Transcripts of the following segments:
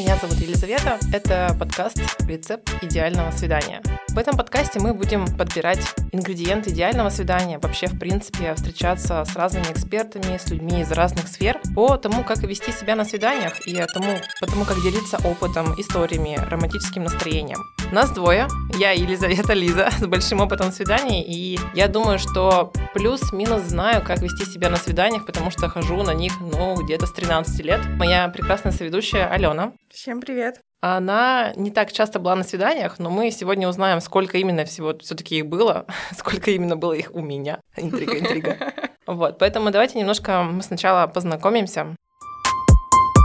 меня зовут Елизавета. Это подкаст «Рецепт идеального свидания». В этом подкасте мы будем подбирать ингредиенты идеального свидания, вообще, в принципе, встречаться с разными экспертами, с людьми из разных сфер по тому, как вести себя на свиданиях и тому, по тому, как делиться опытом, историями, романтическим настроением. Нас двое. Я Елизавета Лиза с большим опытом свиданий, и я думаю, что плюс-минус знаю, как вести себя на свиданиях, потому что хожу на них, ну, где-то с 13 лет. Моя прекрасная соведущая Алена. Всем привет. Она не так часто была на свиданиях, но мы сегодня узнаем, сколько именно всего все-таки их было, сколько именно было их у меня. Интрига, интрига. Вот, поэтому давайте немножко мы сначала познакомимся.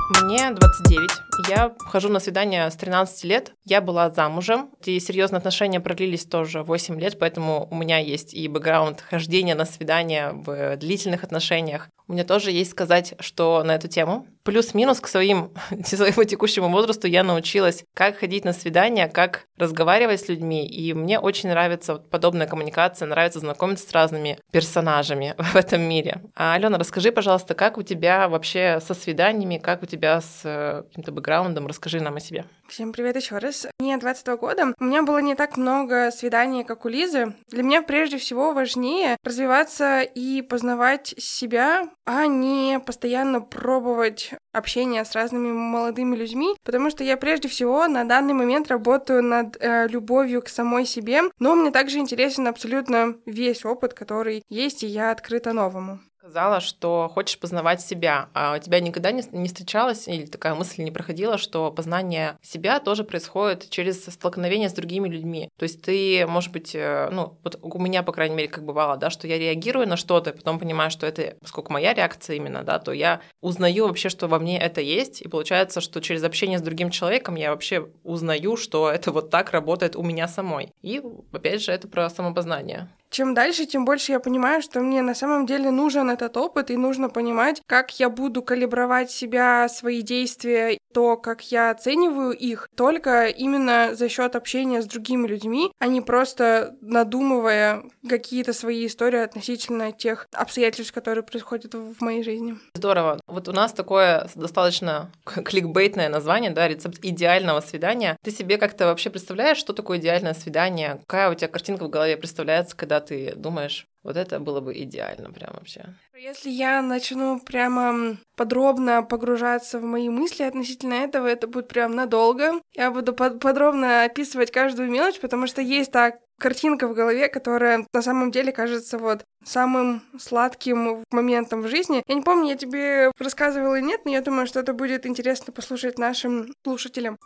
Мне 29. Я хожу на свидание с 13 лет. Я была замужем. И серьезные отношения продлились тоже 8 лет, поэтому у меня есть и бэкграунд хождения на свидания в длительных отношениях. У меня тоже есть сказать, что на эту тему. Плюс-минус к своим, своему текущему возрасту я научилась, как ходить на свидания, как разговаривать с людьми, и мне очень нравится подобная коммуникация, нравится знакомиться с разными персонажами в этом мире. А, Алена, расскажи, пожалуйста, как у тебя вообще со свиданиями, как у тебя с э, каким-то бэкграундом, расскажи нам о себе. Всем привет еще раз. Мне 22 года. У меня было не так много свиданий, как у Лизы. Для меня прежде всего важнее развиваться и познавать себя, а не постоянно пробовать общение с разными молодыми людьми, потому что я прежде всего на данный момент работаю над э, любовью к самой себе, но мне также интересен абсолютно весь опыт, который есть, и я открыта новому сказала, что хочешь познавать себя, а у тебя никогда не, не встречалась или такая мысль не проходила, что познание себя тоже происходит через столкновение с другими людьми. То есть ты, может быть, э, ну, вот у меня, по крайней мере, как бывало, да, что я реагирую на что-то, потом понимаю, что это, поскольку моя реакция именно, да, то я узнаю вообще, что во мне это есть, и получается, что через общение с другим человеком я вообще узнаю, что это вот так работает у меня самой. И, опять же, это про самопознание чем дальше, тем больше я понимаю, что мне на самом деле нужен этот опыт, и нужно понимать, как я буду калибровать себя, свои действия, то, как я оцениваю их, только именно за счет общения с другими людьми, а не просто надумывая какие-то свои истории относительно тех обстоятельств, которые происходят в моей жизни. Здорово. Вот у нас такое достаточно кликбейтное название, да, рецепт идеального свидания. Ты себе как-то вообще представляешь, что такое идеальное свидание? Какая у тебя картинка в голове представляется, когда ты думаешь, вот это было бы идеально прям вообще. Если я начну прямо подробно погружаться в мои мысли относительно этого, это будет прям надолго. Я буду под подробно описывать каждую мелочь, потому что есть так картинка в голове, которая на самом деле кажется вот самым сладким моментом в жизни. Я не помню, я тебе рассказывала или нет, но я думаю, что это будет интересно послушать нашим слушателям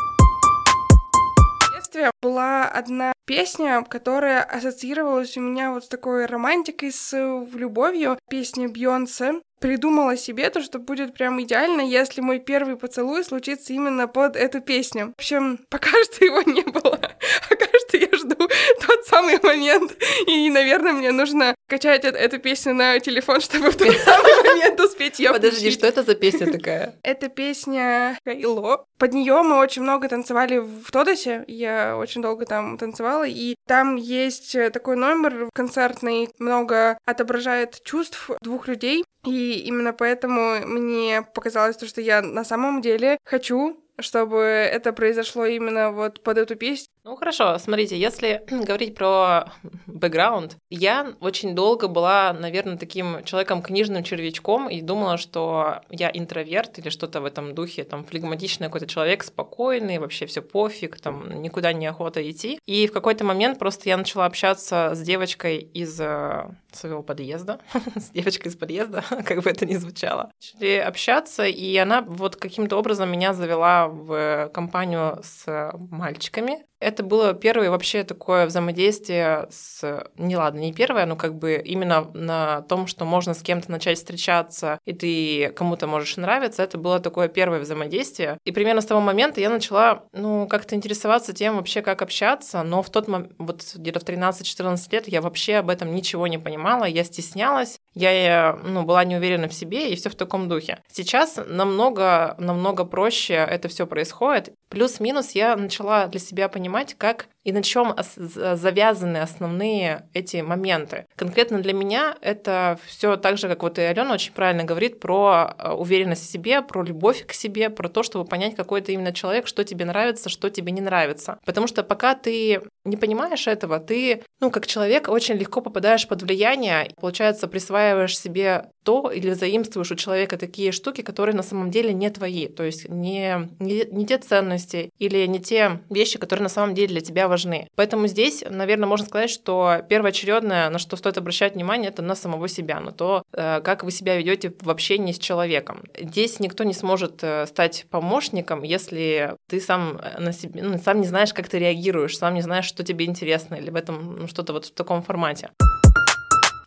детстве была одна песня, которая ассоциировалась у меня вот с такой романтикой, с любовью. Песня Бьонсе придумала себе то, что будет прям идеально, если мой первый поцелуй случится именно под эту песню. В общем, пока что его не было. Пока что я жду тот самый момент. И, наверное, мне нужно качать эту песню на телефон, чтобы в тот самый момент успеть ее Подожди, что это за песня такая? Это песня Хайло. Под нее мы очень много танцевали в Тодосе. Я очень долго там танцевала. И там есть такой номер концертный, много отображает чувств двух людей. И именно поэтому мне показалось то, что я на самом деле хочу чтобы это произошло именно вот под эту песню. Ну хорошо, смотрите, если говорить про бэкграунд, я очень долго была, наверное, таким человеком книжным червячком и думала, что я интроверт или что-то в этом духе, там флегматичный какой-то человек, спокойный, вообще все пофиг, там никуда не охота идти. И в какой-то момент просто я начала общаться с девочкой из э, своего подъезда, с девочкой из подъезда, как бы это ни звучало. Начали общаться, и она вот каким-то образом меня завела в компанию с мальчиками. Это было первое вообще такое взаимодействие с... Не ладно, не первое, но как бы именно на том, что можно с кем-то начать встречаться, и ты кому-то можешь нравиться, это было такое первое взаимодействие. И примерно с того момента я начала, ну, как-то интересоваться тем вообще, как общаться, но в тот момент, вот где-то в 13-14 лет я вообще об этом ничего не понимала, я стеснялась, я ну, была не уверена в себе и все в таком духе. Сейчас намного, намного проще это все происходит. Плюс-минус я начала для себя понимать, понимать, как и на чем завязаны основные эти моменты. Конкретно для меня это все так же, как вот и Алена очень правильно говорит про э, уверенность в себе, про любовь к себе, про то, чтобы понять, какой ты именно человек, что тебе нравится, что тебе не нравится. Потому что пока ты не понимаешь этого, ты, ну, как человек, очень легко попадаешь под влияние, получается, присваиваешь себе то или заимствуешь у человека такие штуки, которые на самом деле не твои, то есть не, не, не те ценности или не те вещи, которые на самом деле для тебя важны. Поэтому здесь, наверное, можно сказать, что первоочередное, на что стоит обращать внимание, это на самого себя, на то, э, как вы себя ведете в общении с человеком. Здесь никто не сможет э, стать помощником, если ты сам э, на себе, ну, сам не знаешь, как ты реагируешь, сам не знаешь, что тебе интересно, или в этом ну, что-то вот в таком формате.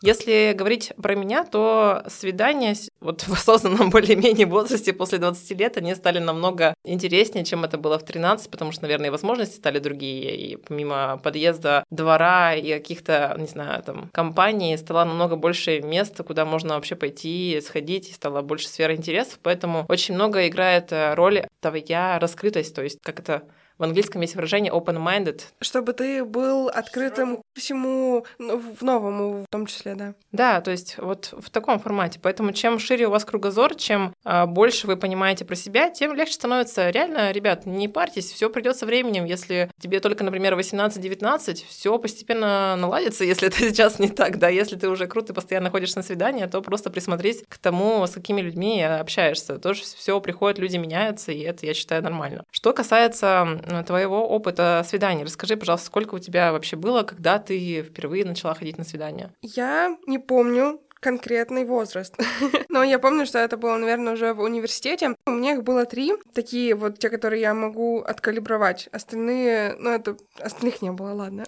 Если говорить про меня, то свидания вот в осознанном более-менее возрасте после 20 лет, они стали намного интереснее, чем это было в 13, потому что, наверное, и возможности стали другие. И помимо подъезда двора и каких-то, не знаю, там, компаний, стало намного больше места, куда можно вообще пойти, сходить, и стало больше сферы интересов. Поэтому очень много играет э, роль твоя раскрытость, то есть как это в английском есть выражение open-minded. Чтобы ты был открытым к всему ну, в новому в том числе, да. Да, то есть вот в таком формате. Поэтому чем шире у вас кругозор, чем а, больше вы понимаете про себя, тем легче становится. Реально, ребят, не парьтесь, все придет со временем. Если тебе только, например, 18-19, все постепенно наладится, если это сейчас не так, да. Если ты уже круто постоянно ходишь на свидания, то просто присмотреть к тому, с какими людьми общаешься. Тоже все приходит, люди меняются, и это, я считаю, нормально. Что касается твоего опыта свиданий. Расскажи, пожалуйста, сколько у тебя вообще было, когда ты впервые начала ходить на свидания? Я не помню, конкретный возраст. Но я помню, что это было, наверное, уже в университете. У меня их было три, такие вот те, которые я могу откалибровать. Остальные, ну это остальных не было, ладно.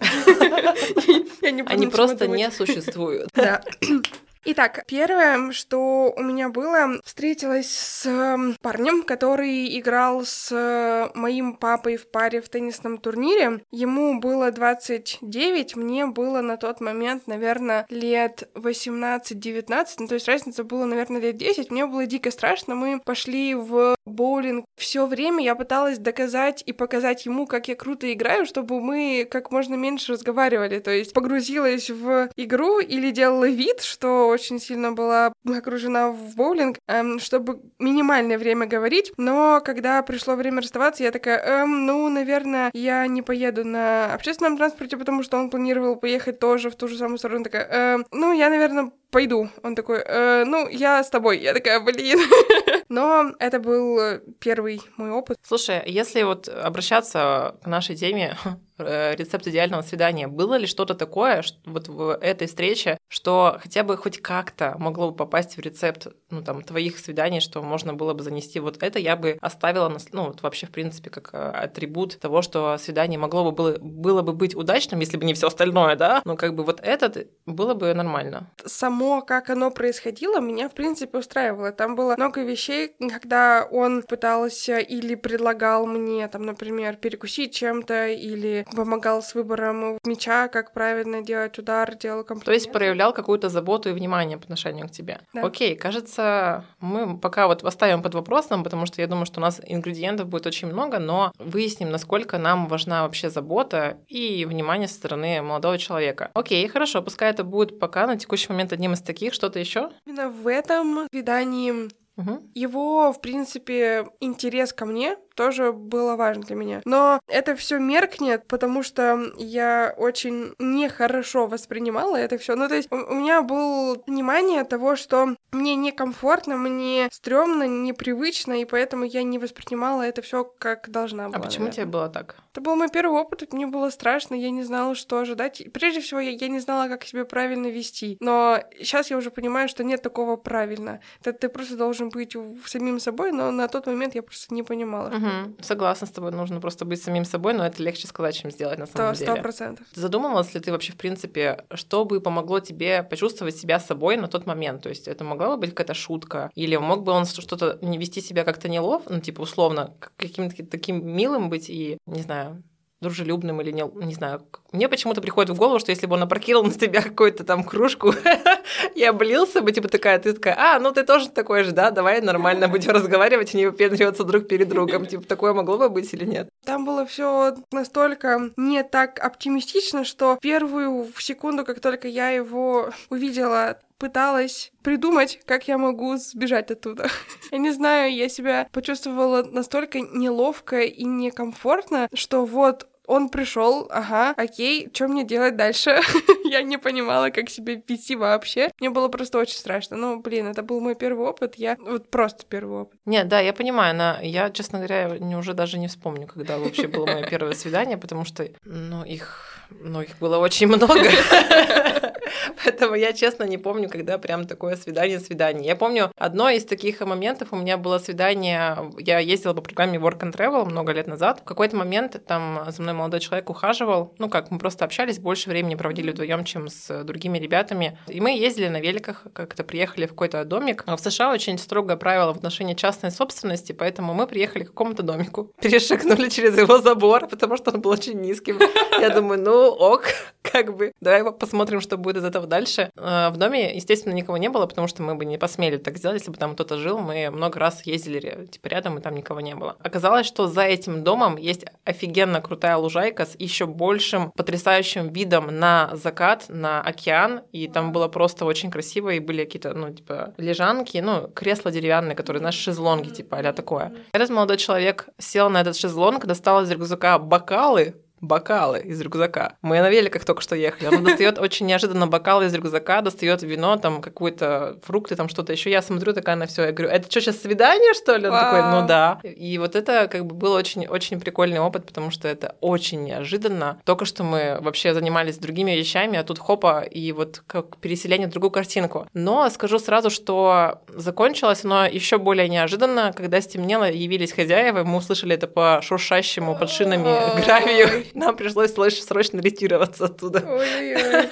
Они просто не существуют. Да. Итак, первое, что у меня было, встретилась с эм, парнем, который играл с э, моим папой в паре в теннисном турнире. Ему было 29, мне было на тот момент, наверное, лет 18-19, ну, то есть разница была, наверное, лет 10. Мне было дико страшно, мы пошли в боулинг. Все время я пыталась доказать и показать ему, как я круто играю, чтобы мы как можно меньше разговаривали. То есть погрузилась в игру или делала вид, что очень сильно была окружена в боулинг, эм, чтобы минимальное время говорить, но когда пришло время расставаться, я такая, эм, ну, наверное, я не поеду на общественном транспорте, потому что он планировал поехать тоже в ту же самую сторону, такая, эм, ну, я, наверное, пойду. Он такой, э, ну, я с тобой. Я такая, блин. Но это был первый мой опыт. Слушай, если вот обращаться к нашей теме, Э, рецепт идеального свидания. Было ли что-то такое что, вот в этой встрече, что хотя бы хоть как-то могло бы попасть в рецепт ну, там, твоих свиданий, что можно было бы занести вот это, я бы оставила, на, ну, вот вообще, в принципе, как э, атрибут того, что свидание могло бы было, было бы быть удачным, если бы не все остальное, да, но как бы вот этот было бы нормально. Само, как оно происходило, меня, в принципе, устраивало. Там было много вещей, когда он пытался или предлагал мне, там, например, перекусить чем-то, или помогал с выбором мяча, как правильно делать удар, делал комплимент. То есть проявлял какую-то заботу и внимание по отношению к тебе. Да. Окей, кажется, мы пока вот оставим под вопросом, потому что я думаю, что у нас ингредиентов будет очень много, но выясним, насколько нам важна вообще забота и внимание со стороны молодого человека. Окей, хорошо, пускай это будет пока на текущий момент одним из таких. Что-то еще? Именно в этом свидании Угу. Его, в принципе, интерес ко мне тоже было важно для меня. Но это все меркнет, потому что я очень нехорошо воспринимала это все. Ну, то есть у, меня было понимание того, что мне некомфортно, мне стрёмно, непривычно, и поэтому я не воспринимала это все как должна была. А почему наверное. тебе было так? Это был мой первый опыт, мне было страшно, я не знала, что ожидать. Прежде всего, я, я не знала, как себя правильно вести. Но сейчас я уже понимаю, что нет такого правильно. Это ты просто должен быть самим собой, но на тот момент я просто не понимала. Угу. Угу. Согласна с тобой, нужно просто быть самим собой, но это легче сказать, чем сделать на самом деле. Сто процентов. Задумывалась ли ты вообще, в принципе, что бы помогло тебе почувствовать себя собой на тот момент? То есть это могла бы быть какая-то шутка? Или мог бы он что-то не вести себя как-то неловко, ну, типа, условно, каким-то таким милым быть и, не знаю, дружелюбным или не, не знаю, мне почему-то приходит в голову, что если бы он опрокинул на тебя какую-то там кружку и облился бы, типа такая, ты такая, а, ну ты тоже такой же, да, давай нормально будем разговаривать не выпендриваться друг перед другом. Типа такое могло бы быть или нет? Там было все настолько не так оптимистично, что первую секунду, как только я его увидела, пыталась придумать, как я могу сбежать оттуда. я не знаю, я себя почувствовала настолько неловко и некомфортно, что вот он пришел, ага, окей, что мне делать дальше? я не понимала, как себя вести вообще. Мне было просто очень страшно. Ну, блин, это был мой первый опыт, я вот просто первый опыт. Нет, да, я понимаю, но я, честно говоря, не, уже даже не вспомню, когда вообще было мое первое свидание, потому что, ну, их ну, их было очень много. Поэтому я, честно, не помню, когда прям такое свидание-свидание. Я помню, одно из таких моментов у меня было свидание, я ездила по программе Work and Travel много лет назад. В какой-то момент там за мной молодой человек ухаживал, ну как, мы просто общались, больше времени проводили вдвоем, чем с другими ребятами. И мы ездили на великах, как-то приехали в какой-то домик. А в США очень строгое правило в отношении частной собственности, поэтому мы приехали к какому-то домику, перешагнули через его забор, потому что он был очень низким. Я думаю, ну, ок, как бы. Давай посмотрим, что будет из этого дальше. Э, в доме, естественно, никого не было, потому что мы бы не посмели так сделать, если бы там кто-то жил. Мы много раз ездили типа рядом, и там никого не было. Оказалось, что за этим домом есть офигенно крутая лужайка с еще большим потрясающим видом на закат, на океан, и там было просто очень красиво, и были какие-то, ну, типа, лежанки, ну, кресла деревянные, которые, знаешь, шезлонги, типа, а такое. Этот молодой человек сел на этот шезлонг, достал из рюкзака бокалы, бокалы из рюкзака. Мы на великах только что ехали. Он достает очень неожиданно бокалы из рюкзака, достает вино, там какие-то фрукты, там что-то еще. Я смотрю такая на все. Я говорю, это что, сейчас свидание, что ли? Он такой, ну да. И вот это как бы был очень, очень прикольный опыт, потому что это очень неожиданно. Только что мы вообще занимались другими вещами, а тут хопа, и вот как переселение в другую картинку. Но скажу сразу, что закончилось оно еще более неожиданно, когда стемнело, явились хозяева, мы услышали это по шуршащему под шинами гравию. Нам пришлось срочно ретироваться оттуда. Ой-ой-ой.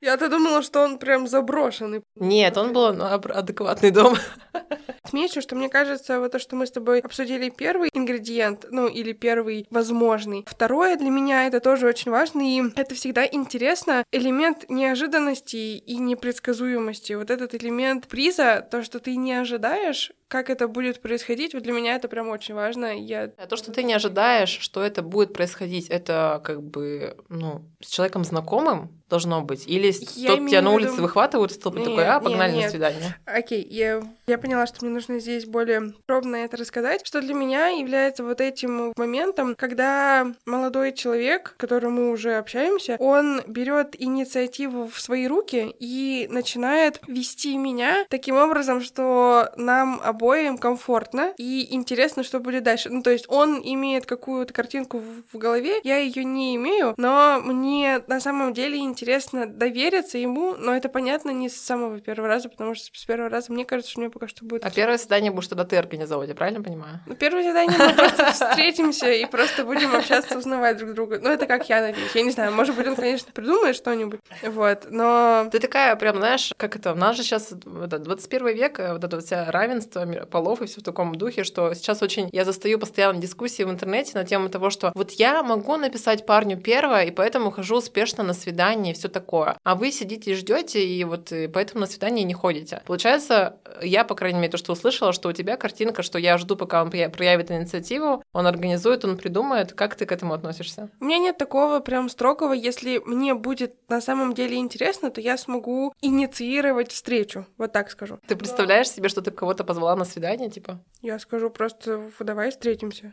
Я-то думала, что он прям заброшенный. Нет, он был ну, адекватный дом. Отмечу, что мне кажется, вот то, что мы с тобой обсудили первый ингредиент, ну или первый возможный. Второе для меня это тоже очень важно, и это всегда интересно. Элемент неожиданности и непредсказуемости. Вот этот элемент приза, то, что ты не ожидаешь, как это будет происходить, вот для меня это прям очень важно. Я... То, что ты не ожидаешь, что это будет происходить, это как бы, ну, с человеком знакомым должно быть? Или я тот тебя на улице виду... выхватывают, и ты такой, а, погнали нет, нет. на свидание? Окей, я, я поняла, что мне нужно здесь более пробно это рассказать, что для меня является вот этим моментом, когда молодой человек, с которым мы уже общаемся, он берет инициативу в свои руки и начинает вести меня таким образом, что нам обоим комфортно и интересно, что будет дальше. Ну, то есть он имеет какую-то картинку в голове, я ее не имею, но мне на самом деле интересно довериться ему, но это понятно не с самого первого раза, потому что с первого раза мне кажется, что у меня пока что будет. А первое свидание будешь тогда ты организовывать, я правильно понимаю? Ну, первое свидание мы просто встретимся и просто будем общаться, узнавать друг друга. Ну, это как я надеюсь. Я не знаю, может быть, он, конечно, придумает что-нибудь. Вот, но... Ты такая прям, знаешь, как это, у нас же сейчас 21 век, вот это вся равенство полов и все в таком духе, что сейчас очень я застаю постоянно дискуссии в интернете на тему того, что вот я могу написать парню первое, и поэтому хожу успешно на свидание и все такое. А вы сидите и ждете, и вот и поэтому на свидание не ходите. Получается, я, по крайней мере, то, что услышала, что у тебя картинка, что я жду, пока он проявит инициативу, он организует, он придумает. Как ты к этому относишься? У меня нет такого прям строгого. Если мне будет на самом деле интересно, то я смогу инициировать встречу. Вот так скажу. Ты представляешь себе, что ты кого-то позвала на свидание, типа? Я скажу просто, давай встретимся.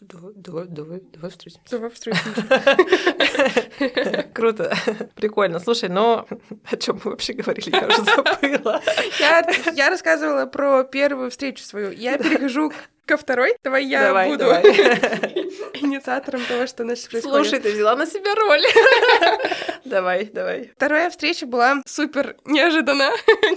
Давай, давай, давай, давай встретимся. Давай встретимся. Круто, прикольно. Слушай, ну о чем мы вообще говорили, я уже забыла. Я, я рассказывала про первую встречу свою. Я перехожу ко второй. Давай я давай, буду давай. инициатором того, что у нас происходит. Слушай, ты взяла на себя роль. Давай, давай. Вторая встреча была супер неожиданно.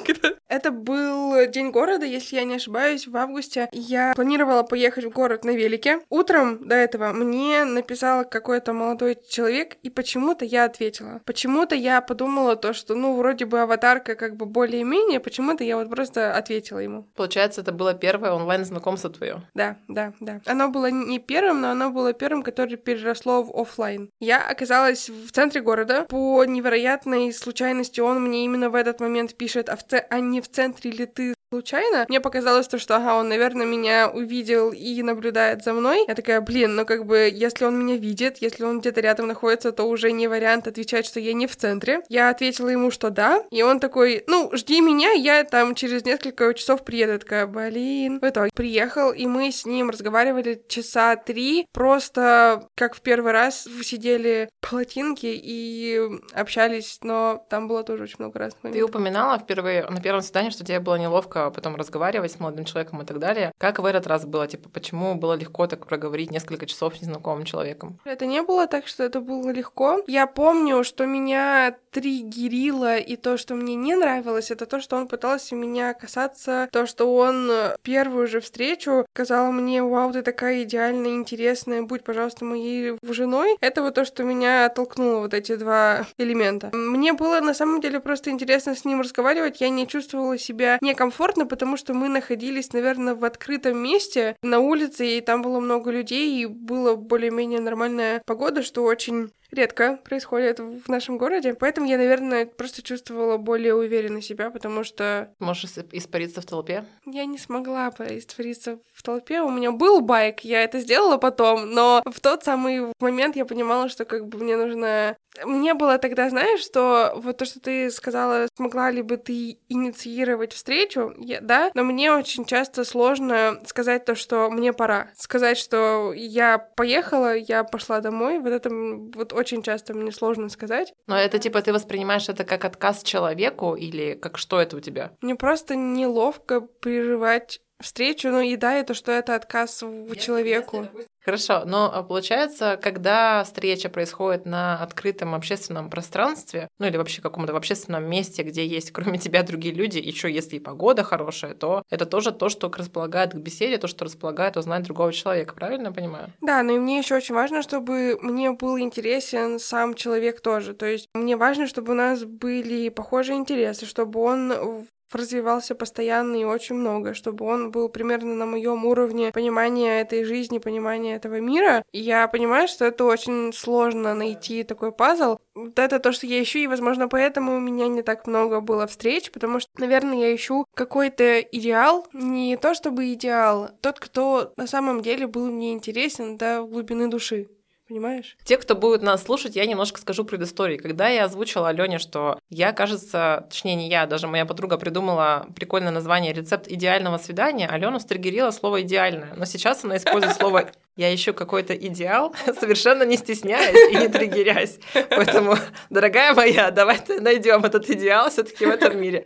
Это был День города, если я не ошибаюсь, в августе. Я планировала поехать в город на велике. Утром до этого мне написал какой-то молодой человек, и почему-то я ответила. Почему-то я подумала то, что, ну, вроде бы аватарка как бы более-менее, почему-то я вот просто ответила ему. Получается, это было первое онлайн-знакомство твое твое. Да, да, да. Оно было не первым, но оно было первым, которое переросло в офлайн. Я оказалась в центре города. По невероятной случайности он мне именно в этот момент пишет, а, в ц... а не в центре ли ты случайно. Мне показалось то, что, ага, он, наверное, меня увидел и наблюдает за мной. Я такая, блин, ну как бы, если он меня видит, если он где-то рядом находится, то уже не вариант отвечать, что я не в центре. Я ответила ему, что да, и он такой, ну, жди меня, я там через несколько часов приеду. Я такая, блин. В итоге приехал, и мы с ним разговаривали часа три, просто как в первый раз сидели в полотинке и общались, но там было тоже очень много разных моментов. Ты упоминала впервые на первом свидании, что тебе было неловко потом разговаривать с молодым человеком и так далее. Как в этот раз было? Типа, почему было легко так проговорить несколько часов с незнакомым человеком? Это не было так, что это было легко. Я помню, что меня триггерило и то, что мне не нравилось, это то, что он пытался меня касаться, то, что он первую же встречу сказал мне, вау, ты такая идеальная, интересная, будь, пожалуйста, моей женой. Это вот то, что меня оттолкнуло, вот эти два элемента. Мне было на самом деле просто интересно с ним разговаривать, я не чувствовала себя некомфортно, комфортно, потому что мы находились, наверное, в открытом месте на улице, и там было много людей, и было более-менее нормальная погода, что очень редко происходит в нашем городе. Поэтому я, наверное, просто чувствовала более уверенно себя, потому что... Можешь испариться в толпе? Я не смогла испариться в толпе. У меня был байк, я это сделала потом, но в тот самый момент я понимала, что как бы мне нужно мне было тогда, знаешь, что вот то, что ты сказала, смогла ли бы ты инициировать встречу, я, да, но мне очень часто сложно сказать то, что мне пора. Сказать, что я поехала, я пошла домой, вот это вот очень часто мне сложно сказать. Но это типа ты воспринимаешь это как отказ человеку или как что это у тебя? Мне просто неловко прерывать встречу, ну и да, это что это отказ в человеку. Хорошо, но а, получается, когда встреча происходит на открытом общественном пространстве, ну или вообще каком-то в общественном месте, где есть кроме тебя другие люди, еще если и погода хорошая, то это тоже то, что располагает к беседе, то, что располагает узнать другого человека, правильно я понимаю? Да, но и мне еще очень важно, чтобы мне был интересен сам человек тоже. То есть мне важно, чтобы у нас были похожие интересы, чтобы он развивался постоянно и очень много, чтобы он был примерно на моем уровне понимания этой жизни, понимания этого мира. И я понимаю, что это очень сложно найти такой пазл. Вот это то, что я ищу, и, возможно, поэтому у меня не так много было встреч, потому что, наверное, я ищу какой-то идеал, не то чтобы идеал, тот, кто на самом деле был мне интересен до глубины души понимаешь? Те, кто будет нас слушать, я немножко скажу предыстории. Когда я озвучила Алене, что я, кажется, точнее не я, даже моя подруга придумала прикольное название «Рецепт идеального свидания», Алена стригерила слово «идеальное». Но сейчас она использует слово «я ищу какой-то идеал», совершенно не стесняясь и не триггерясь. Поэтому, дорогая моя, давайте найдем этот идеал все таки в этом мире.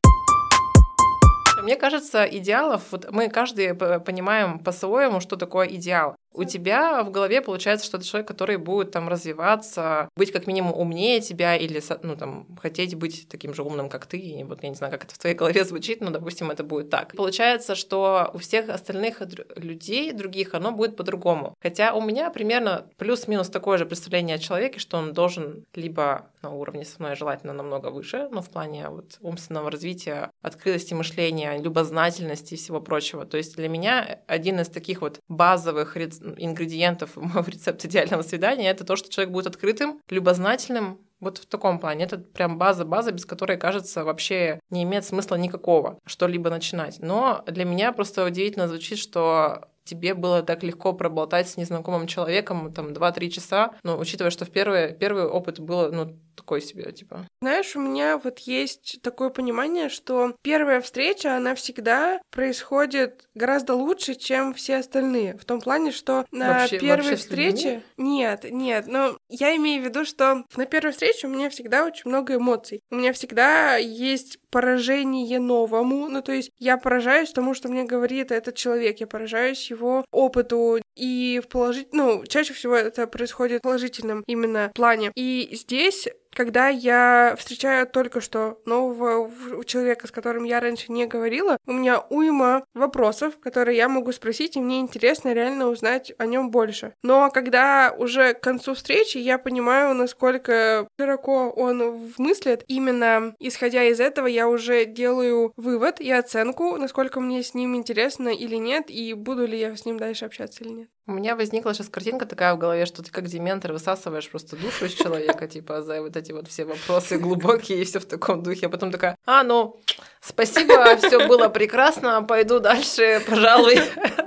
Мне кажется, идеалов, вот мы каждый понимаем по-своему, что такое идеал у тебя в голове получается, что это человек, который будет там развиваться, быть как минимум умнее тебя или, ну, там, хотеть быть таким же умным, как ты. И вот я не знаю, как это в твоей голове звучит, но, допустим, это будет так. Получается, что у всех остальных людей, других, оно будет по-другому. Хотя у меня примерно плюс-минус такое же представление о человеке, что он должен либо на уровне со мной желательно намного выше, но в плане вот умственного развития, открытости мышления, любознательности и всего прочего. То есть для меня один из таких вот базовых ингредиентов в рецепт идеального свидания, это то, что человек будет открытым, любознательным, вот в таком плане. Это прям база-база, без которой, кажется, вообще не имеет смысла никакого что-либо начинать. Но для меня просто удивительно звучит, что тебе было так легко проболтать с незнакомым человеком там 2-3 часа, но учитывая, что в первый, первый опыт был, ну, такой себе, типа. Знаешь, у меня вот есть такое понимание, что первая встреча, она всегда происходит гораздо лучше, чем все остальные. В том плане, что на вообще, первой вообще встрече... Нет, нет, но я имею в виду, что на первой встрече у меня всегда очень много эмоций. У меня всегда есть поражение новому, ну то есть я поражаюсь тому, что мне говорит этот человек, я поражаюсь его опыту, и в положительном, ну, чаще всего это происходит в положительном именно плане. И здесь когда я встречаю только что нового человека, с которым я раньше не говорила, у меня уйма вопросов, которые я могу спросить, и мне интересно реально узнать о нем больше. Но когда уже к концу встречи я понимаю, насколько широко он мыслит, именно исходя из этого я уже делаю вывод и оценку, насколько мне с ним интересно или нет, и буду ли я с ним дальше общаться или нет. У меня возникла сейчас картинка такая в голове, что ты как дементор высасываешь просто душу из человека, типа, за вот эти вот все вопросы глубокие и все в таком духе. А потом такая, а, ну, спасибо, все было прекрасно, пойду дальше, пожалуй.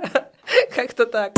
Как-то так.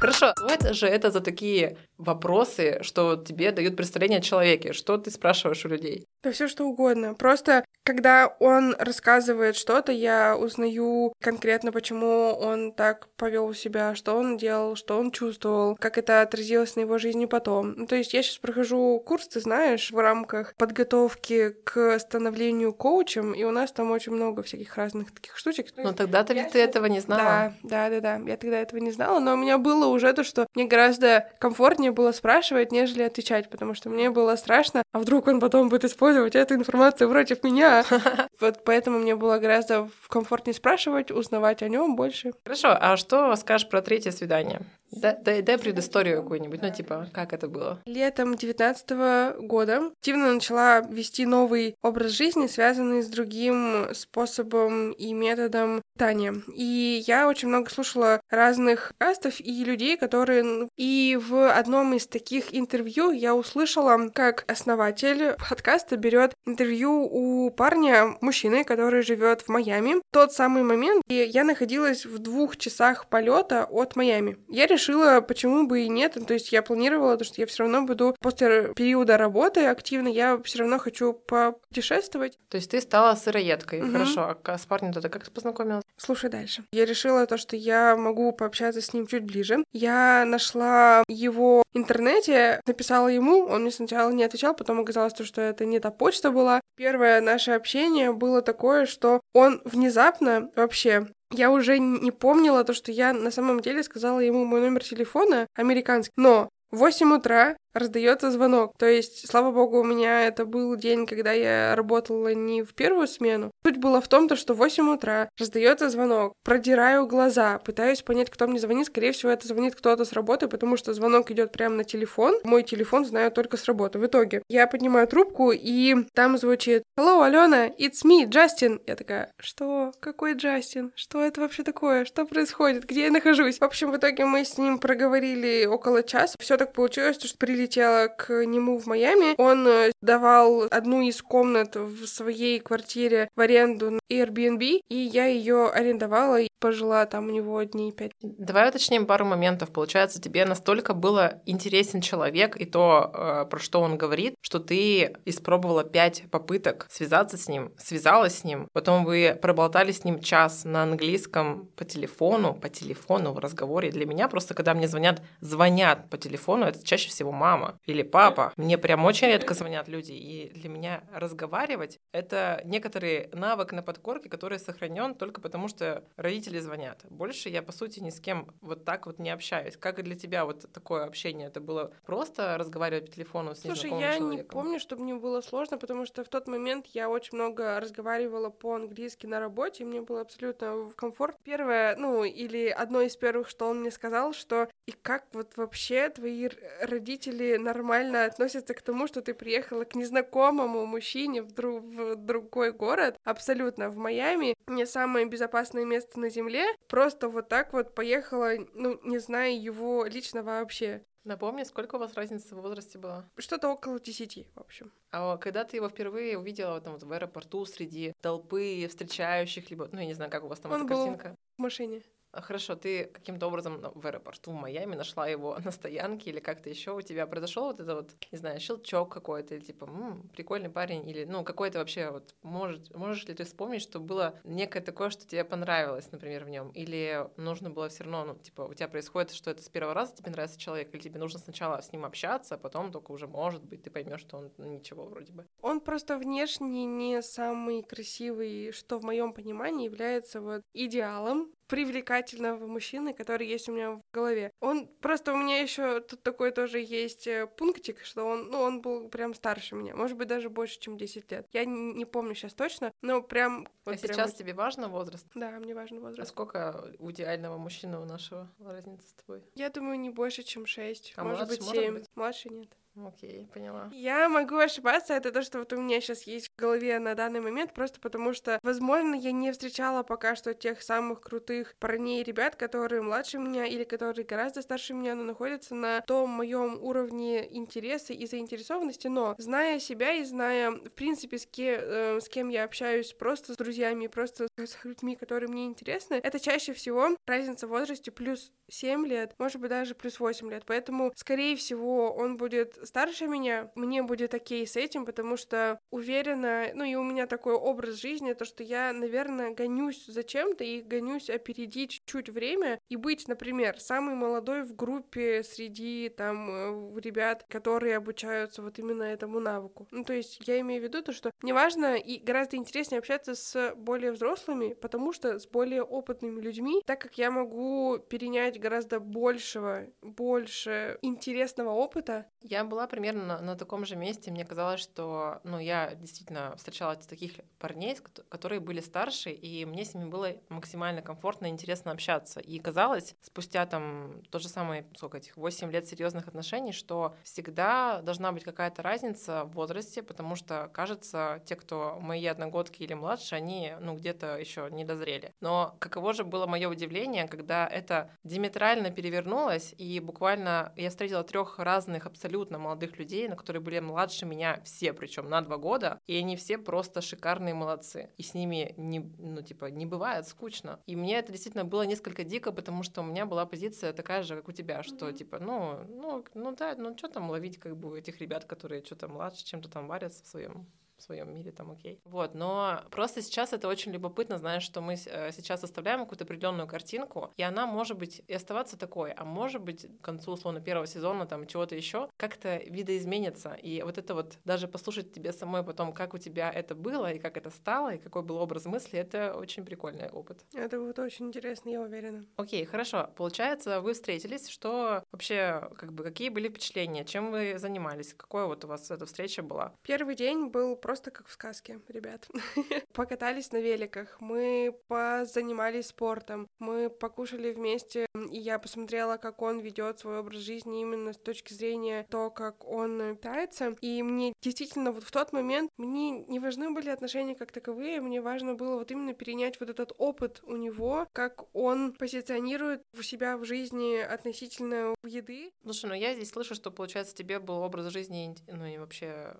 Хорошо, это же это за такие вопросы, что тебе дают представление о человеке. Что ты спрашиваешь у людей? Да все что угодно. Просто когда он рассказывает что-то, я узнаю конкретно, почему он так повел себя, что он делал, что он чувствовал, как это отразилось на его жизни потом. Ну, то есть я сейчас прохожу курс, ты знаешь, в рамках подготовки к становлению коучем, и у нас там очень много всяких разных таких штучек. Ну тогда-то ведь ты этого не знала. Да, да, да, да. Я тогда этого не знала, но у меня было уже то, что мне гораздо комфортнее было спрашивать, нежели отвечать, потому что мне было страшно, а вдруг он потом будет использовать эту информацию против меня, Вот поэтому мне было гораздо комфортнее спрашивать, узнавать о нем больше. Хорошо, а что скажешь про третье свидание? Дай, дай, предысторию какую-нибудь, ну, типа, как это было? Летом девятнадцатого года активно начала вести новый образ жизни, связанный с другим способом и методом питания. И я очень много слушала разных кастов и людей, которые... И в одном из таких интервью я услышала, как основатель подкаста берет интервью у парня, мужчины, который живет в Майами. Тот самый момент, и я находилась в двух часах полета от Майами. Я решила почему бы и нет. То есть я планировала, то, что я все равно буду после периода работы активно, я все равно хочу попутешествовать. То есть ты стала сыроедкой, угу. хорошо. А с парнем тогда как ты познакомилась? Слушай дальше. Я решила то, что я могу пообщаться с ним чуть ближе. Я нашла его в интернете, написала ему, он мне сначала не отвечал, потом оказалось, то, что это не та почта была. Первое наше общение было такое, что он внезапно вообще я уже не помнила то, что я на самом деле сказала ему мой номер телефона американский. Но в 8 утра раздается звонок. То есть, слава богу, у меня это был день, когда я работала не в первую смену. Суть была в том, то, что в 8 утра раздается звонок, продираю глаза, пытаюсь понять, кто мне звонит. Скорее всего, это звонит кто-то с работы, потому что звонок идет прямо на телефон. Мой телефон знаю только с работы. В итоге я поднимаю трубку, и там звучит «Hello, Алена, it's me, Джастин». Я такая «Что? Какой Джастин? Что это вообще такое? Что происходит? Где я нахожусь?» В общем, в итоге мы с ним проговорили около часа. Все так получилось, что прилетели прилетела к нему в Майами. Он э, давал одну из комнат в своей квартире в аренду на Airbnb, и я ее арендовала и пожила там у него дней пять. Давай уточним пару моментов. Получается, тебе настолько было интересен человек и то, э, про что он говорит, что ты испробовала пять попыток связаться с ним, связалась с ним, потом вы проболтали с ним час на английском по телефону, по телефону в разговоре. Для меня просто, когда мне звонят, звонят по телефону, это чаще всего мама мама или папа. Мне прям очень редко звонят люди, и для меня разговаривать — это некоторый навык на подкорке, который сохранен только потому, что родители звонят. Больше я, по сути, ни с кем вот так вот не общаюсь. Как и для тебя вот такое общение? Это было просто разговаривать по телефону с Слушай, я человеком? не помню, чтобы мне было сложно, потому что в тот момент я очень много разговаривала по-английски на работе, и мне было абсолютно в комфорт. Первое, ну, или одно из первых, что он мне сказал, что и как вот вообще твои родители родители нормально относятся к тому, что ты приехала к незнакомому мужчине в, друг, в другой город, абсолютно в Майами, не самое безопасное место на Земле, просто вот так вот поехала, ну, не зная его лично вообще. Напомни, сколько у вас разница в возрасте была? Что-то около десяти, в общем. А когда ты его впервые увидела там, вот, в аэропорту среди толпы встречающих, либо, ну, я не знаю, как у вас там Он эта картинка? Был в машине. А, хорошо, ты каким-то образом ну, в аэропорту в Майами нашла его на стоянке или как-то еще у тебя произошел вот это вот, не знаю, щелчок какой-то или типа, м-м, прикольный парень или, ну, какой-то вообще вот, может, можешь ли ты вспомнить, что было некое такое, что тебе понравилось, например, в нем, или нужно было все равно, ну, типа, у тебя происходит, что это с первого раза тебе нравится человек, или тебе нужно сначала с ним общаться, а потом только уже, может быть, ты поймешь, что он ну, ничего вроде бы. Он просто внешне не самый красивый, что в моем понимании является вот идеалом привлекательного мужчины, который есть у меня в голове. Он просто у меня еще тут такой тоже есть э, пунктик, что он, ну, он был прям старше меня, может быть, даже больше, чем 10 лет. Я не, не помню сейчас точно, но прям... Вот а прям... сейчас тебе важно возраст? Да, мне важен возраст. А сколько у идеального мужчины у нашего разница с тобой? Я думаю, не больше, чем 6, а может быть 7. Может быть? Младше нет. Окей, поняла. Я могу ошибаться, это то, что вот у меня сейчас есть в голове на данный момент, просто потому что, возможно, я не встречала пока что тех самых крутых парней и ребят, которые младше меня или которые гораздо старше меня, но находятся на том моем уровне интереса и заинтересованности, но зная себя и зная, в принципе, с, ке, э, с кем я общаюсь, просто с друзьями, просто с людьми, которые мне интересны, это чаще всего разница в возрасте плюс 7 лет, может быть, даже плюс 8 лет. Поэтому, скорее всего, он будет старше меня. Мне будет окей с этим, потому что уверена, ну и у меня такой образ жизни, то, что я, наверное, гонюсь за чем-то и гонюсь опередить чуть время и быть, например, самый молодой в группе среди там э, ребят, которые обучаются вот именно этому навыку. Ну, то есть я имею в виду то, что неважно и гораздо интереснее общаться с более взрослыми, потому что с более опытными людьми, так как я могу перенять гораздо большего, больше интересного опыта. Я была примерно на, на таком же месте. Мне казалось, что ну, я действительно встречала таких парней, которые были старше, и мне с ними было максимально комфортно и интересно общаться. И казалось, спустя там то же самое, сколько этих, 8 лет серьезных отношений, что всегда должна быть какая-то разница в возрасте, потому что, кажется, те, кто мои одногодки или младше, они ну, где-то еще не дозрели. Но каково же было мое удивление, когда это диаметрально перевернулась, и буквально я встретила трех разных абсолютно молодых людей, на которые были младше меня все, причем на два года, и они все просто шикарные молодцы. И с ними не, ну, типа, не бывает скучно. И мне это действительно было несколько дико, потому что у меня была позиция такая же, как у тебя, что mm-hmm. типа, ну, ну, ну да, ну что там ловить как бы этих ребят, которые что-то младше, чем-то там варятся в своем в своем мире там окей. Вот, но просто сейчас это очень любопытно, знаешь, что мы э, сейчас оставляем какую-то определенную картинку, и она может быть и оставаться такой, а может быть к концу, условно, первого сезона там чего-то еще как-то видоизменится. И вот это вот даже послушать тебе самой потом, как у тебя это было, и как это стало, и какой был образ мысли, это очень прикольный опыт. Это вот очень интересно, я уверена. Окей, хорошо. Получается, вы встретились, что вообще, как бы, какие были впечатления, чем вы занимались, какой вот у вас эта встреча была? Первый день был просто просто как в сказке, ребят. Покатались на великах, мы позанимались спортом, мы покушали вместе, и я посмотрела, как он ведет свой образ жизни именно с точки зрения то, как он питается. И мне действительно вот в тот момент мне не важны были отношения как таковые, мне важно было вот именно перенять вот этот опыт у него, как он позиционирует себя в жизни относительно еды. Слушай, ну я здесь слышу, что, получается, тебе был образ жизни, ну и вообще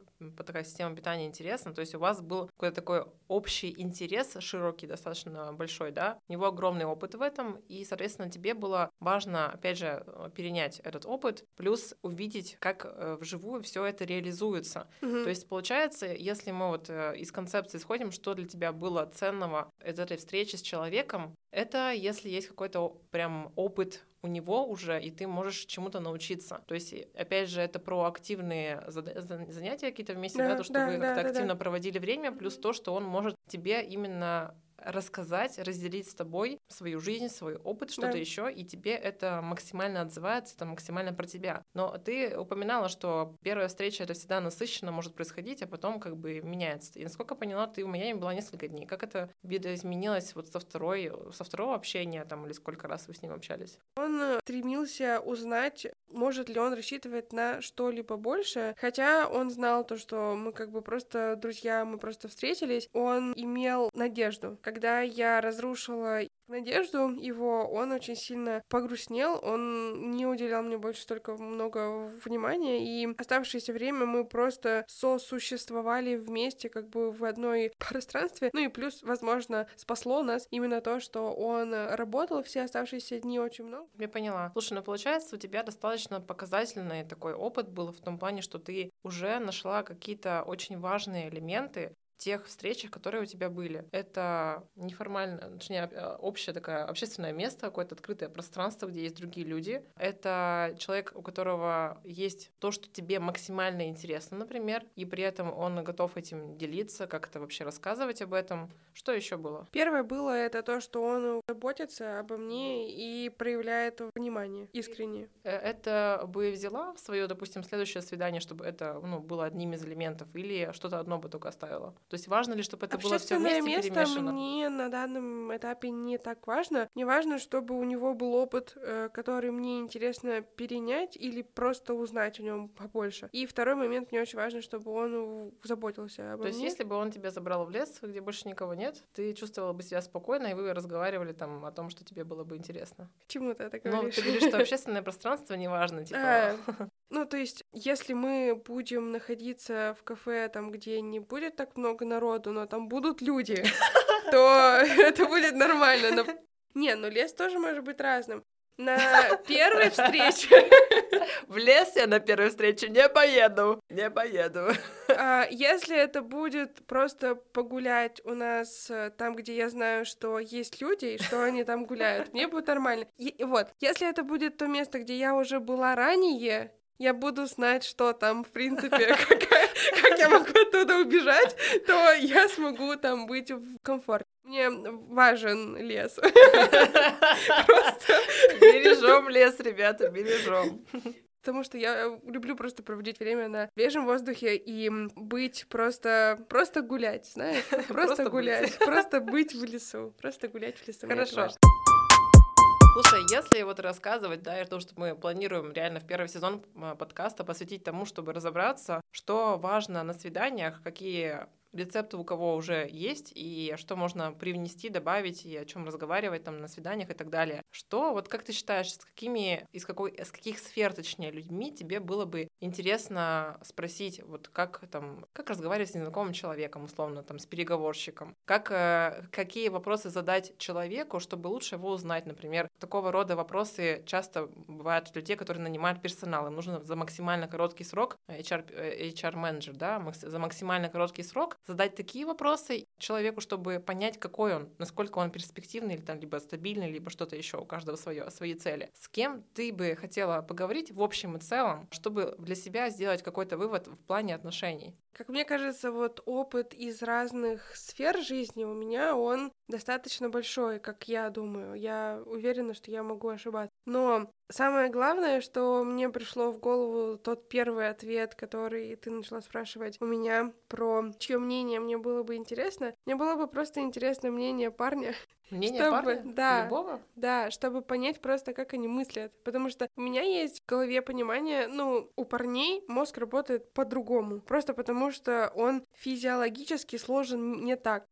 такая система питания интересна, интересно. То есть у вас был какой-то такой общий интерес, широкий, достаточно большой, да? У него огромный опыт в этом, и, соответственно, тебе было важно, опять же, перенять этот опыт, плюс увидеть, как э, вживую все это реализуется. Угу. То есть, получается, если мы вот э, из концепции исходим, что для тебя было ценного из этой встречи с человеком, это если есть какой-то прям опыт у него уже, и ты можешь чему-то научиться. То есть, опять же, это про активные занятия какие-то вместе, да, да то, что да, вы да, как-то да, активно да. проводили время, плюс то, что он может тебе именно рассказать, разделить с тобой свою жизнь, свой опыт, что-то да. еще, и тебе это максимально отзывается, это максимально про тебя. Но ты упоминала, что первая встреча это всегда насыщенно может происходить, а потом как бы меняется. И насколько поняла, ты у меня была несколько дней. Как это видоизменилось вот со второй, со второго общения там или сколько раз вы с ним общались? Он стремился узнать, может ли он рассчитывать на что-либо больше, хотя он знал то, что мы как бы просто друзья, мы просто встретились, он имел надежду. Когда я разрушила надежду его, он очень сильно погрустнел, он не уделял мне больше столько много внимания, и оставшееся время мы просто сосуществовали вместе, как бы в одной пространстве. Ну и плюс, возможно, спасло нас именно то, что он работал все оставшиеся дни очень много. Я поняла. Слушай, ну получается, у тебя достаточно показательный такой опыт был в том плане, что ты уже нашла какие-то очень важные элементы тех встречах, которые у тебя были. Это неформально, точнее, а, общее такое общественное место, какое-то открытое пространство, где есть другие люди. Это человек, у которого есть то, что тебе максимально интересно, например, и при этом он готов этим делиться, как-то вообще рассказывать об этом. Что еще было? Первое было это то, что он заботится обо мне и проявляет внимание искренне. Э, это бы взяла в свое, допустим, следующее свидание, чтобы это ну, было одним из элементов, или что-то одно бы только оставила? То есть важно ли, чтобы это было все вместе место перемешано? мне на данном этапе не так важно. Мне важно, чтобы у него был опыт, э, который мне интересно перенять или просто узнать о нем побольше. И второй момент, мне очень важно, чтобы он заботился обо То есть мне. если бы он тебя забрал в лес, где больше никого нет, ты чувствовала бы себя спокойно, и вы разговаривали там о том, что тебе было бы интересно. Почему ты это Ну, говоришь? ты говоришь, что общественное пространство не важно, типа. А, Ну, то есть, если мы будем находиться в кафе, там, где не будет так много народу, но там будут люди, то это будет нормально. Но... Не, ну лес тоже может быть разным. На первой встрече, В лес я на первую встречу не поеду, не поеду. а, если это будет просто погулять у нас э, там, где я знаю, что есть люди и что они там гуляют, мне будет нормально. И, вот, если это будет то место, где я уже была ранее, я буду знать, что там, в принципе, как я могу оттуда убежать, то я смогу там быть в комфорте. Мне важен лес. Просто Бережем лес, ребята, бережем. потому что я люблю просто проводить время на свежем воздухе и быть просто просто гулять, знаешь, Просто просто быть. гулять, просто быть в лесу, просто гулять в лесу. Хорошо. Слушай, если вот рассказывать, да, и то, что мы планируем реально в первый сезон подкаста посвятить тому, чтобы разобраться, что важно на свиданиях, какие рецепты у кого уже есть, и что можно привнести, добавить, и о чем разговаривать там на свиданиях и так далее. Что, вот как ты считаешь, с какими, из какой, с каких сфер, точнее, людьми тебе было бы интересно спросить, вот как там, как разговаривать с незнакомым человеком, условно, там, с переговорщиком, как, э, какие вопросы задать человеку, чтобы лучше его узнать, например, такого рода вопросы часто бывают у людей, которые нанимают персонал, им нужно за максимально короткий срок, э, HR, э, HR-менеджер, да, за максимально короткий срок задать такие вопросы человеку, чтобы понять, какой он, насколько он перспективный или там либо стабильный, либо что-то еще, у каждого свое, свои цели. С кем ты бы хотела поговорить в общем и целом, чтобы для себя сделать какой-то вывод в плане отношений? Как мне кажется, вот опыт из разных сфер жизни у меня, он достаточно большой, как я думаю. Я уверена, что я могу ошибаться. Но самое главное, что мне пришло в голову тот первый ответ, который ты начала спрашивать у меня про чье мнение мне было бы интересно. Мне было бы просто интересно мнение парня, Мнение Чтобы- парня? да. Любого? да, чтобы понять просто, как они мыслят. Потому что у меня есть в голове понимание, ну, у парней мозг работает по-другому. Просто потому что он физиологически сложен не так.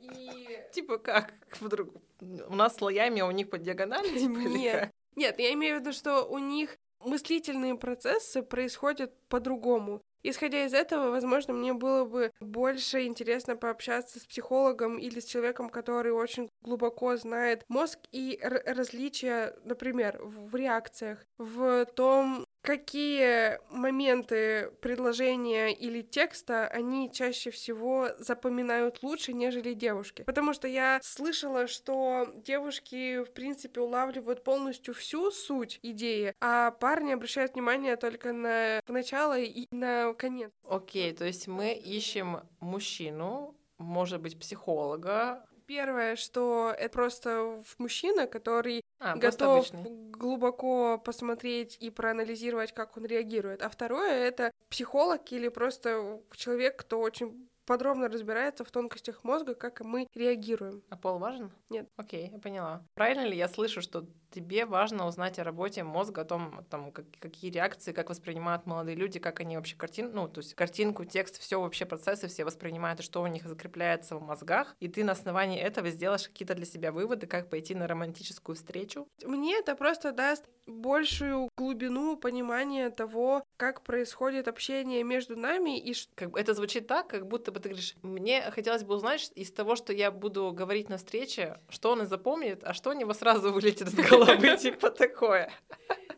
И... Типа как? Вдруг? У нас слоями, а у них по диагонали? Типа, Нет. Нет, я имею в виду, что у них мыслительные процессы происходят по-другому. Исходя из этого, возможно, мне было бы больше интересно пообщаться с психологом или с человеком, который очень глубоко знает мозг и различия, например, в реакциях, в том, какие моменты предложения или текста они чаще всего запоминают лучше, нежели девушки. Потому что я слышала, что девушки, в принципе, улавливают полностью всю суть идеи, а парни обращают внимание только на начало и на конец. Окей, то есть мы ищем мужчину, может быть, психолога. Первое, что это просто мужчина, который А, готов глубоко посмотреть и проанализировать, как он реагирует. А второе — это психолог или просто человек, кто очень подробно разбирается в тонкостях мозга, как мы реагируем. А пол важен? Нет. Окей, я поняла. Правильно ли я слышу, что тебе важно узнать о работе мозга, о том, там, как- какие реакции, как воспринимают молодые люди, как они вообще картин, ну, то есть картинку, текст, все вообще процессы все воспринимают, и что у них закрепляется в мозгах, и ты на основании этого сделаешь какие-то для себя выводы, как пойти на романтическую встречу. Мне это просто даст большую глубину понимания того, как происходит общение между нами и Как бы это звучит так, как будто бы ты говоришь, мне хотелось бы узнать из того, что я буду говорить на встрече, что он и запомнит, а что у него сразу вылетит из головы, типа такое.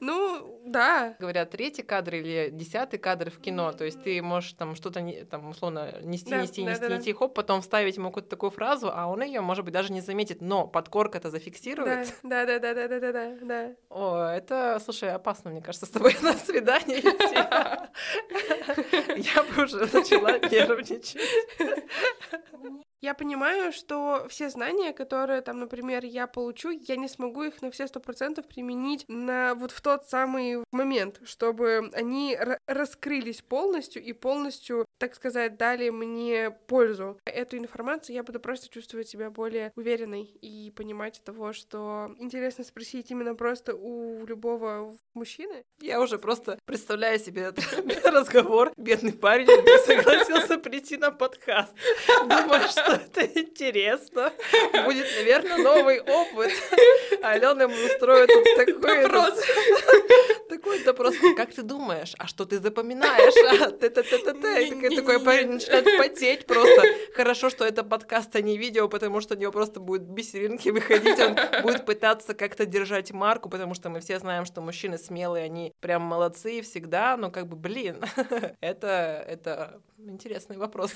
Ну, да. Говорят, третий кадр или десятый кадр в кино, то есть ты можешь там что-то, там, условно, нести, Да, нести, да, нести, да, да. нести, хоп, потом вставить ему какую-то такую фразу, а он ее, может быть, даже не заметит, но подкорка это зафиксирует. да, да, да, да, да, да, да, да. О, это, слушай, опасно, мне кажется, с тобой на свидание идти. Я бы уже начала нервничать. Я понимаю, что все знания, которые там, например, я получу, я не смогу их на все сто процентов применить на вот в тот самый момент, чтобы они ра- раскрылись полностью и полностью, так сказать, дали мне пользу. Эту информацию я буду просто чувствовать себя более уверенной и понимать того, что интересно спросить именно просто у любого мужчины. Я уже просто представляю себе этот разговор. Бедный парень согласился прийти на подкаст. Думаю, что это интересно. Будет, наверное, новый опыт. А Алена ему устроит такой Вопрос. Такой допрос. Как ты думаешь? А что ты запоминаешь? А. И такой- парень начинает потеть просто. Хорошо, что это подкаст, а не видео, потому что у него просто будут бисеринки выходить. Он будет пытаться как-то держать марку, потому что мы все знаем, что мужчины смелые, они прям молодцы всегда, но как бы, блин, это, это интересный вопрос.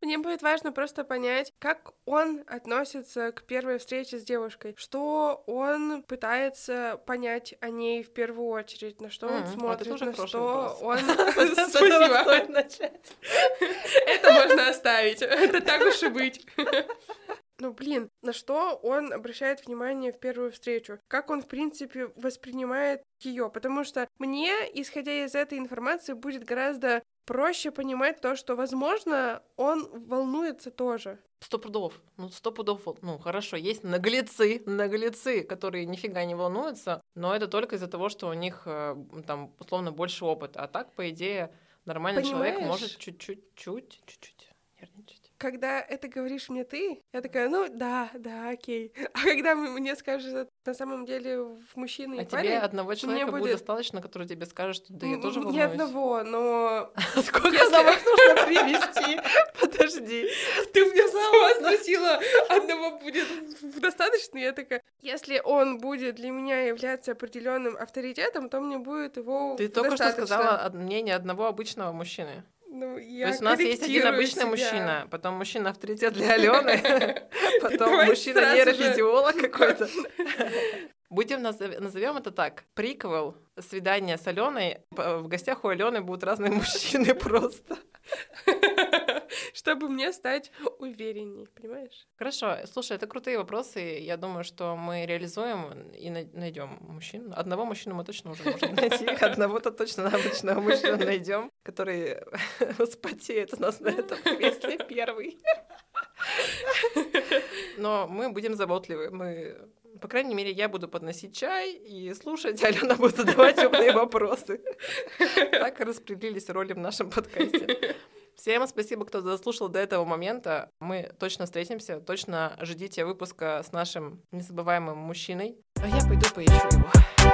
Мне будет важно просто понять, как он относится к первой встрече с девушкой, что он пытается понять о ней в первую очередь, на что он смотрит, на что он... Спасибо. Стоит начать. Это можно оставить. Это так уж и быть. Ну, блин, на что он обращает внимание в первую встречу? Как он, в принципе, воспринимает ее? Потому что мне, исходя из этой информации, будет гораздо проще понимать то, что, возможно, он волнуется тоже. Сто пудов. Ну, сто пудов. Ну, хорошо, есть наглецы, наглецы, которые нифига не волнуются, но это только из-за того, что у них э, там, условно, больше опыта. А так, по идее, нормальный человек Понимаешь? может чуть-чуть, чуть, чуть-чуть. Когда это говоришь мне ты, я такая, ну да, да, окей. А когда мне скажешь, это на самом деле в мужчина и А парень, тебе одного человека будет будет- достаточно, который тебе скажет, что да я м, тоже волнуюсь. ни одного, но Сколько Если- нужно привести? Подожди. Ты меня сама спросила, одного будет достаточно? Я такая, если он будет для меня являться определенным авторитетом, то мне будет его Ты только что сказала мнение одного обычного мужчины. Ну, То я есть у нас есть один обычный себя. мужчина, потом мужчина авторитет для Алены, потом мужчина нейрофизиолог какой-то. Будем назовем это так. Приквел свидание с Аленой. В гостях у Алены будут разные мужчины просто. Чтобы мне стать уверенней, понимаешь? Хорошо, слушай, это крутые вопросы. Я думаю, что мы реализуем и найдем мужчин. Одного мужчину мы точно уже можем найти. Одного-то точно обычного мужчину найдем, который спотеет у нас на этом кресле первый. Но мы будем заботливы. Мы, по крайней мере, я буду подносить чай и слушать, а Алена будет задавать умные вопросы. Так распределились роли в нашем подкасте. Всем спасибо, кто дослушал до этого момента. Мы точно встретимся, точно ждите выпуска с нашим незабываемым мужчиной. А я пойду поищу его.